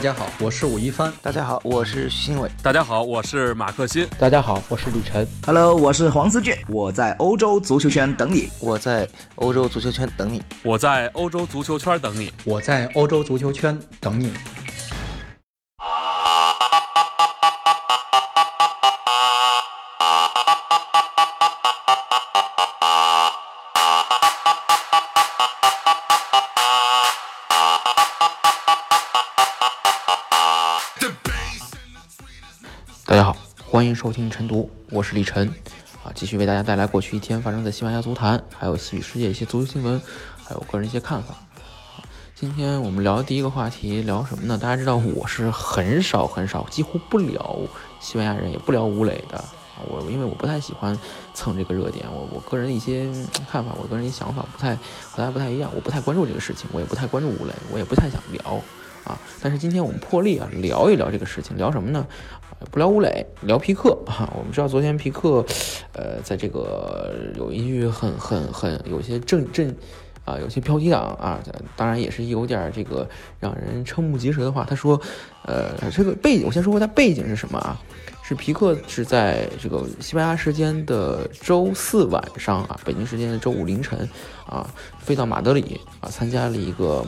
大家好，我是武一帆。大家好，我是徐新伟。大家好，我是马克欣。大家好，我是李晨。Hello，我是黄思俊。我在欧洲足球圈等你。我在欧洲足球圈等你。我在欧洲足球圈等你。我在欧洲足球圈等你。欢迎收听晨读，我是李晨，啊，继续为大家带来过去一天发生在西班牙足坛，还有西语世界一些足球新闻，还有个人一些看法。今天我们聊第一个话题聊什么呢？大家知道我是很少很少，几乎不聊西班牙人，也不聊吴磊的啊。我因为我不太喜欢蹭这个热点，我我个人一些看法，我个人一些想法不太和大家不太一样，我不太关注这个事情，我也不太关注吴磊，我也不太想聊。啊！但是今天我们破例啊，聊一聊这个事情，聊什么呢？不聊吴磊，聊皮克啊。我们知道昨天皮克，呃，在这个有一句很很很有些震震啊，有些标题党啊，当然也是有点这个让人瞠目结舌的话。他说，呃，这个背景我先说说他背景是什么啊？是皮克是在这个西班牙时间的周四晚上啊，北京时间的周五凌晨啊，飞到马德里啊，参加了一个。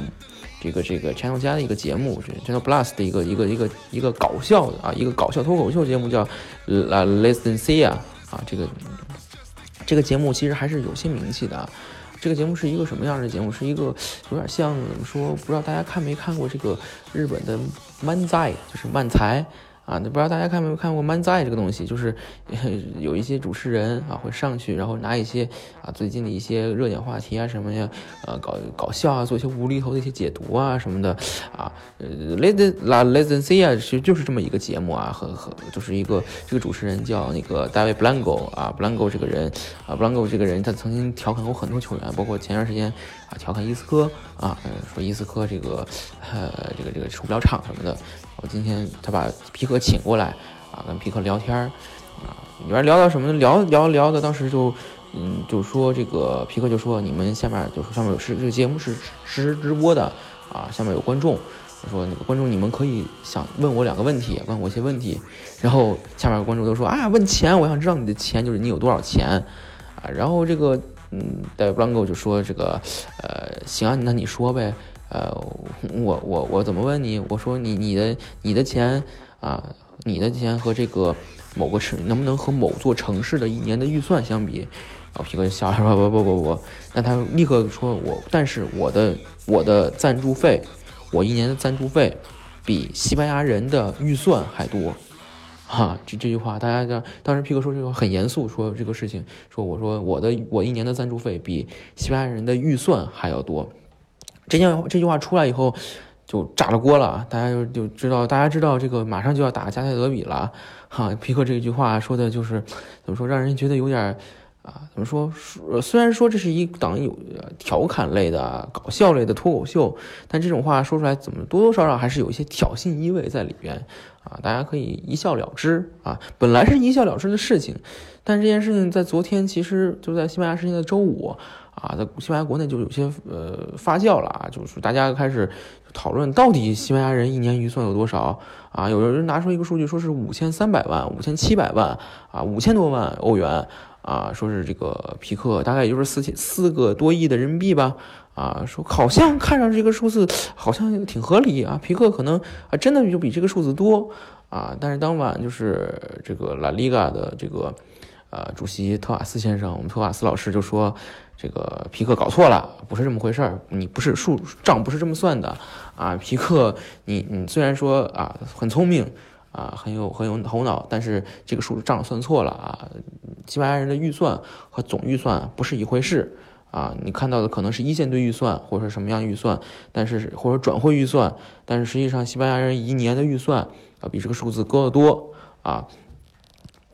这个这个 Channel 加的一个节目，Channel Plus 的一个一个一个一个搞笑的啊，一个搞笑脱口秀节目叫 La Listen See 啊，这个这个节目其实还是有些名气的啊。这个节目是一个什么样的节目？是一个有点像怎么说？不知道大家看没看过这个日本的漫才，就是漫才。啊，那不知道大家看没有看过漫才这个东西，就是 有一些主持人啊会上去，然后拿一些啊最近的一些热点话题啊什么呀，呃搞搞笑啊，做一些无厘头的一些解读啊什么的啊。呃，Let's La Let's See 啊，其实就是这么一个节目啊，很很就是一个这个主持人叫那个 David Blanco 啊，Blanco 这个人啊，Blanco 这个人他曾经调侃过很多球员，包括前段时间啊调侃伊斯科啊，说伊斯科这个呃这个这个出不了场什么的。我今天他把皮克请过来啊，跟皮克聊天儿啊，里边聊到什么？聊聊聊的，当时就嗯，就说这个皮克就说你们下面就说上面有是这个节目是实时直播的啊，下面有观众，说那个观众你们可以想问我两个问题，问我一些问题，然后下面观众都说啊，问钱，我想知道你的钱就是你有多少钱啊，然后这个嗯，戴布朗哥就说这个呃，行啊，那你说呗。呃，我我我怎么问你？我说你你的你的钱啊，你的钱和这个某个城能不能和某座城市的一年的预算相比？然后皮哥就笑了，说不不不不，那他立刻说我，但是我的我的赞助费，我一年的赞助费比西班牙人的预算还多，哈，这这句话大家当时皮哥说这个很严肃，说这个事情，说我说我的我一年的赞助费比西班牙人的预算还要多。这件这句话出来以后，就炸了锅了。大家就就知道，大家知道这个马上就要打加泰德比了，哈。皮克这句话说的就是怎么说，让人觉得有点啊，怎么说？虽然说这是一档有调侃类的、搞笑类的脱口秀，但这种话说出来，怎么多多少少还是有一些挑衅意味在里边啊。大家可以一笑了之啊。本来是一笑了之的事情，但这件事情在昨天，其实就在西班牙时间的周五。啊，在西班牙国内就有些呃发酵了啊，就是大家开始讨论到底西班牙人一年预算有多少啊？有人拿出一个数据，说是五千三百万、五千七百万啊，五千多万欧元啊，说是这个皮克大概也就是四千四个多亿的人民币吧啊，说好像看上这个数字好像挺合理啊，皮克可能啊真的就比这个数字多啊，但是当晚就是这个拉里嘎的这个呃主席特瓦斯先生，我们特瓦斯老师就说。这个皮克搞错了，不是这么回事儿。你不是数账不是这么算的啊！皮克，你你虽然说啊很聪明啊，很有很有头脑，但是这个数账算错了啊！西班牙人的预算和总预算不是一回事啊！你看到的可能是一线队预算或者什么样预算，但是或者转会预算，但是实际上西班牙人一年的预算啊比这个数字高得多啊！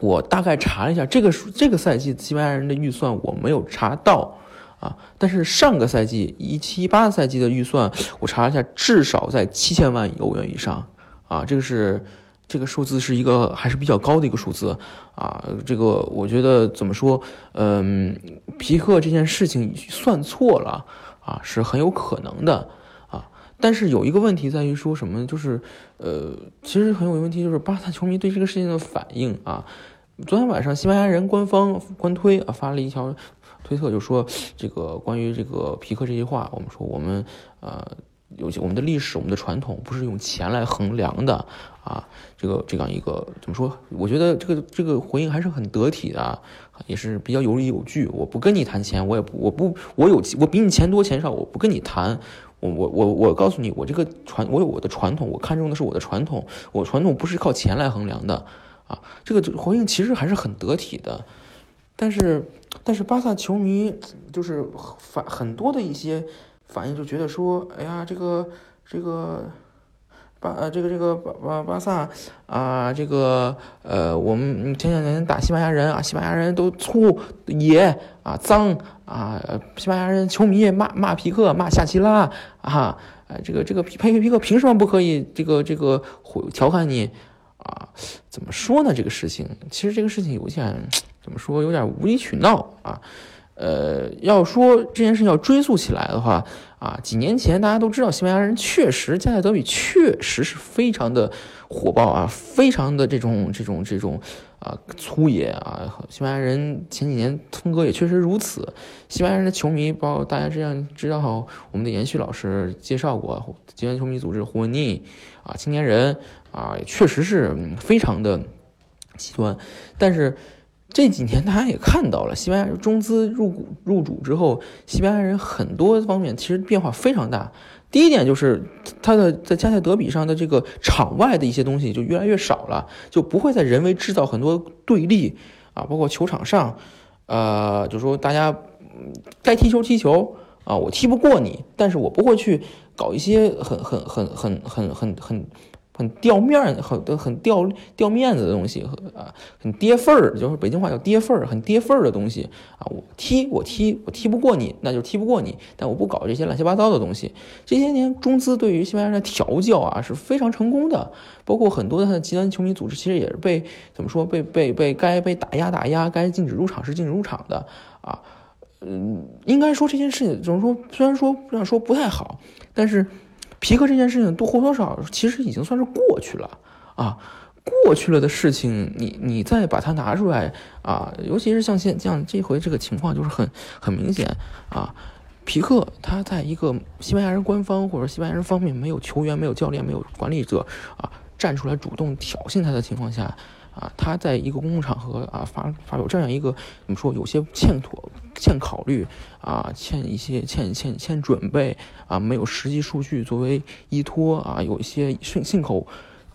我大概查了一下，这个这个赛季西班牙人的预算我没有查到。啊！但是上个赛季一七一八赛季的预算，我查了一下，至少在七千万欧元以上啊！这个是这个数字是一个还是比较高的一个数字啊！这个我觉得怎么说？嗯，皮克这件事情算错了啊，是很有可能的！但是有一个问题在于说什么，就是呃，其实很有问题，就是巴萨球迷对这个事情的反应啊。昨天晚上，西班牙人官方官推啊发了一条推特，就说这个关于这个皮克这句话，我们说我们呃有些我们的历史、我们的传统不是用钱来衡量的啊，这个这样一个怎么说？我觉得这个这个回应还是很得体的，也是比较有理有据。我不跟你谈钱，我也不我不我有我比你钱多钱少，我不跟你谈。我我我我告诉你，我这个传我有我的传统，我看重的是我的传统，我传统不是靠钱来衡量的。啊，这个回应其实还是很得体的，但是，但是巴萨球迷就是反很多的一些反应，就觉得说，哎呀，这个这个巴呃这个这个巴巴巴萨啊，这个呃，我们前两年打西班牙人啊，西班牙人都粗野啊脏啊，西班牙人球迷骂骂皮克骂夏奇拉啊，这个这个皮皮皮克凭什么不可以这个这个调侃你？啊，怎么说呢？这个事情其实这个事情有点怎么说，有点无理取闹啊。呃，要说这件事要追溯起来的话啊，几年前大家都知道，西班牙人确实加泰德比确实是非常的火爆啊，非常的这种这种这种啊粗野啊。西班牙人前几年风格也确实如此。西班牙人的球迷，包括大家这样知道，我们的延续老师介绍过，极端球迷组织胡文尼啊，青年人。啊，也确实是非常的极端，但是这几年大家也看到了，西班牙中资入股入主之后，西班牙人很多方面其实变化非常大。第一点就是他的在加泰德比上的这个场外的一些东西就越来越少了，就不会再人为制造很多对立啊，包括球场上，呃，就说大家该踢球踢球啊，我踢不过你，但是我不会去搞一些很很很很很很很。很掉面儿，很很掉掉面子的东西，啊，很跌份儿，就是北京话叫跌份儿，很跌份儿的东西啊。我踢我踢我踢不过你，那就踢不过你，但我不搞这些乱七八糟的东西。这些年中资对于西班牙的调教啊是非常成功的，包括很多的极端球迷组织，其实也是被怎么说被被被该被打压打压，该禁止入场是禁止入场的啊。嗯，应该说这件事情怎么说？虽然说这样说不太好，但是。皮克这件事情多或多少其实已经算是过去了啊，过去了的事情，你你再把它拿出来啊，尤其是像现像这回这个情况就是很很明显啊，皮克他在一个西班牙人官方或者西班牙人方面没有球员、没有教练、没有管理者啊站出来主动挑衅他的情况下。啊，他在一个公共场合啊发发表这样一个怎么说，有些欠妥、欠考虑啊，欠一些欠欠欠准备啊，没有实际数据作为依托啊，有一些信信口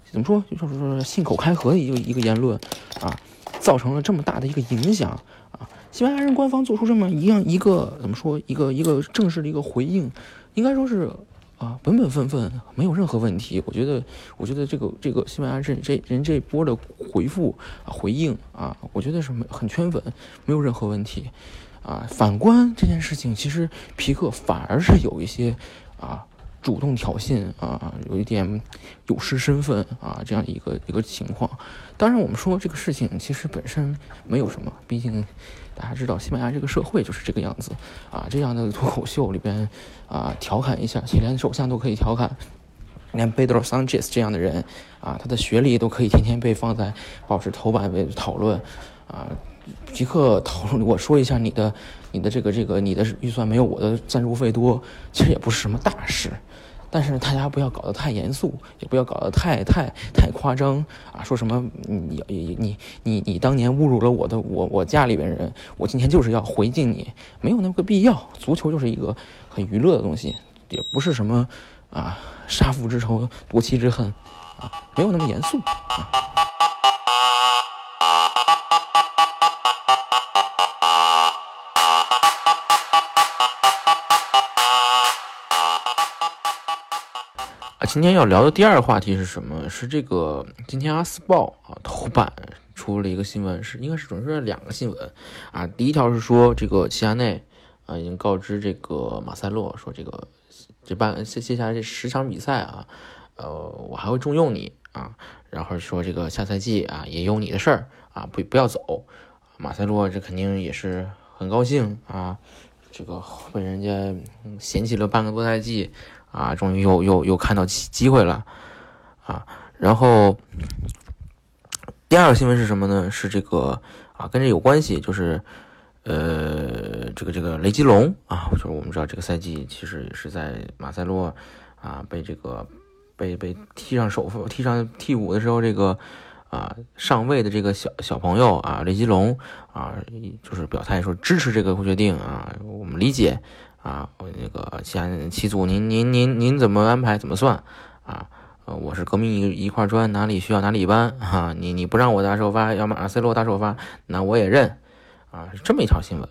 怎么说，就是说信口开河的一个一个言论啊，造成了这么大的一个影响啊。西班牙人官方做出这么一样一个怎么说，一个一个正式的一个回应，应该说是。啊，本本分分，没有任何问题。我觉得，我觉得这个这个西班牙这这人这波的回复啊回应啊，我觉得是没很圈粉，没有任何问题。啊，反观这件事情，其实皮克反而是有一些啊主动挑衅啊，有一点有失身份啊这样一个一个情况。当然，我们说这个事情其实本身没有什么，毕竟。大家知道，西班牙这个社会就是这个样子啊。这样的脱口秀里边啊，调侃一下，且连首相都可以调侃，连贝德罗桑切斯这样的人啊，他的学历都可以天天被放在报纸头版被讨论啊。即刻讨论，我说一下你的你的这个这个你的预算没有我的赞助费多，其实也不是什么大事。但是大家不要搞得太严肃，也不要搞得太太太夸张啊！说什么你你你你你当年侮辱了我的我我家里边人，我今天就是要回敬你，没有那么个必要。足球就是一个很娱乐的东西，也不是什么啊杀父之仇夺妻之恨啊，没有那么严肃啊。今天要聊的第二个话题是什么？是这个今天阿斯报啊头版出了一个新闻，是应该是准确两个新闻啊。第一条是说这个齐达内啊已经告知这个马塞洛说这个这半接接下来这十场比赛啊，呃我还会重用你啊，然后说这个下赛季啊也有你的事儿啊不不要走。马塞洛这肯定也是很高兴啊，这个被人家嫌弃了半个多赛季。啊，终于又又又看到机机会了啊。然后第二个新闻是什么呢？是这个啊，跟这有关系，就是呃，这个这个雷吉隆啊，就是我们知道这个赛季其实也是在马塞洛啊被这个被被踢上首发、踢上替补的时候，这个啊上位的这个小小朋友啊雷吉隆啊，就是表态说支持这个决定啊，我们理解啊，我那个西安七组您您您您怎么安排怎么算啊？呃，我是革命一一块砖，哪里需要哪里搬哈。你你不让我打首发，要马塞洛打首发，那我也认啊。是这么一条新闻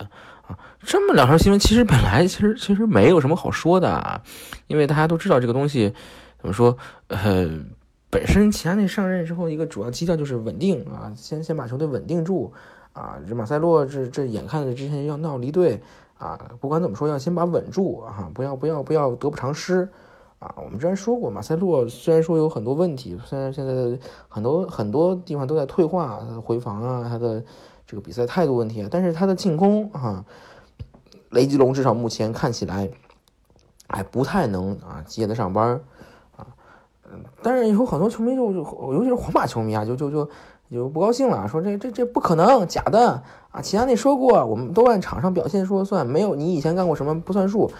啊，这么两条新闻其实本来其实其实没有什么好说的啊，因为大家都知道这个东西怎么说，呃，本身齐达内上任之后一个主要基调就是稳定啊，先先把球队稳定住啊。这马塞洛这这眼看着之前要闹离队啊，不管怎么说要先把稳住啊，不要不要不要得不偿失。啊，我们之前说过，马塞洛虽然说有很多问题，虽然现在很多很多地方都在退化，他的回防啊，他的这个比赛态度问题啊，但是他的进攻啊，雷吉隆至少目前看起来还不太能啊接得上班，但是有很多球迷就就，尤其是皇马球迷啊，就就就就不高兴了，说这这这不可能，假的啊！齐达内说过，我们都按场上表现说了算，没有你以前干过什么不算数。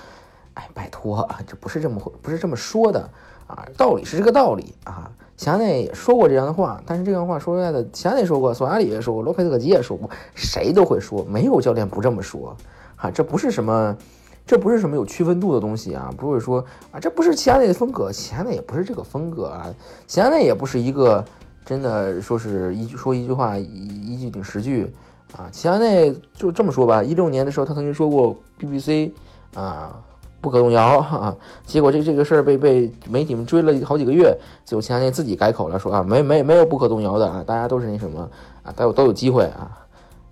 哎，拜托啊，这不是这么不是这么说的啊，道理是这个道理啊。齐达内也说过这样的话，但是这样的话说出来的，齐达内说过，索亚里也说过，洛佩特吉也说过，谁都会说，没有教练不这么说啊。这不是什么，这不是什么有区分度的东西啊，不是说啊，这不是齐达内的风格，齐达内也不是这个风格啊，齐达内也不是一个真的说是一说一句话一一句顶十句啊。齐达内就这么说吧，一六年的时候他曾经说过 BBC 啊。不可动摇啊！结果这这个事儿被被媒体们追了好几个月，最后前两天自己改口了，说啊没没没有不可动摇的啊，大家都是那什么啊，都有都有机会啊。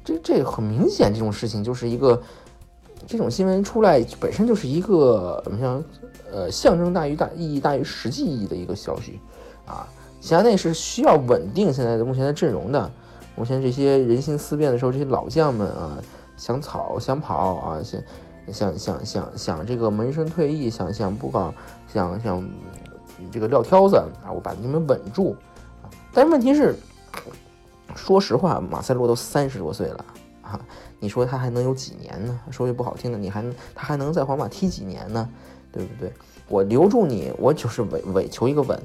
这这很明显，这种事情就是一个这种新闻出来本身就是一个怎么像呃象征大于大意义大于实际意义的一个消息啊。现在是需要稳定现在的目前的阵容的，目前这些人心思变的时候，这些老将们啊想跑想跑啊想。想想想想这个门生退役，想想不搞，想想这个撂挑子啊！我把你们稳住！但是问题是，说实话，马塞洛都三十多岁了啊！你说他还能有几年呢？说句不好听的，你还他还能在皇马踢几年呢？对不对？我留住你，我就是委委求一个稳。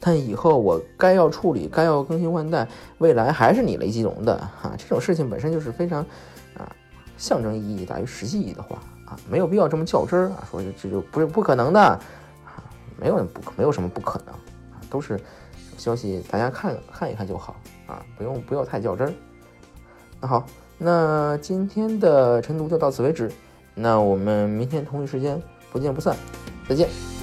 但以后我该要处理，该要更新换代，未来还是你雷吉隆的哈！这种事情本身就是非常啊，象征意义大于实际意义的话。啊，没有必要这么较真儿啊！说这这就不是不可能的啊，没有不没有什么不可能啊，都是消息，大家看看一看就好啊，不用不要太较真儿。那好，那今天的晨读就到此为止，那我们明天同一时间不见不散，再见。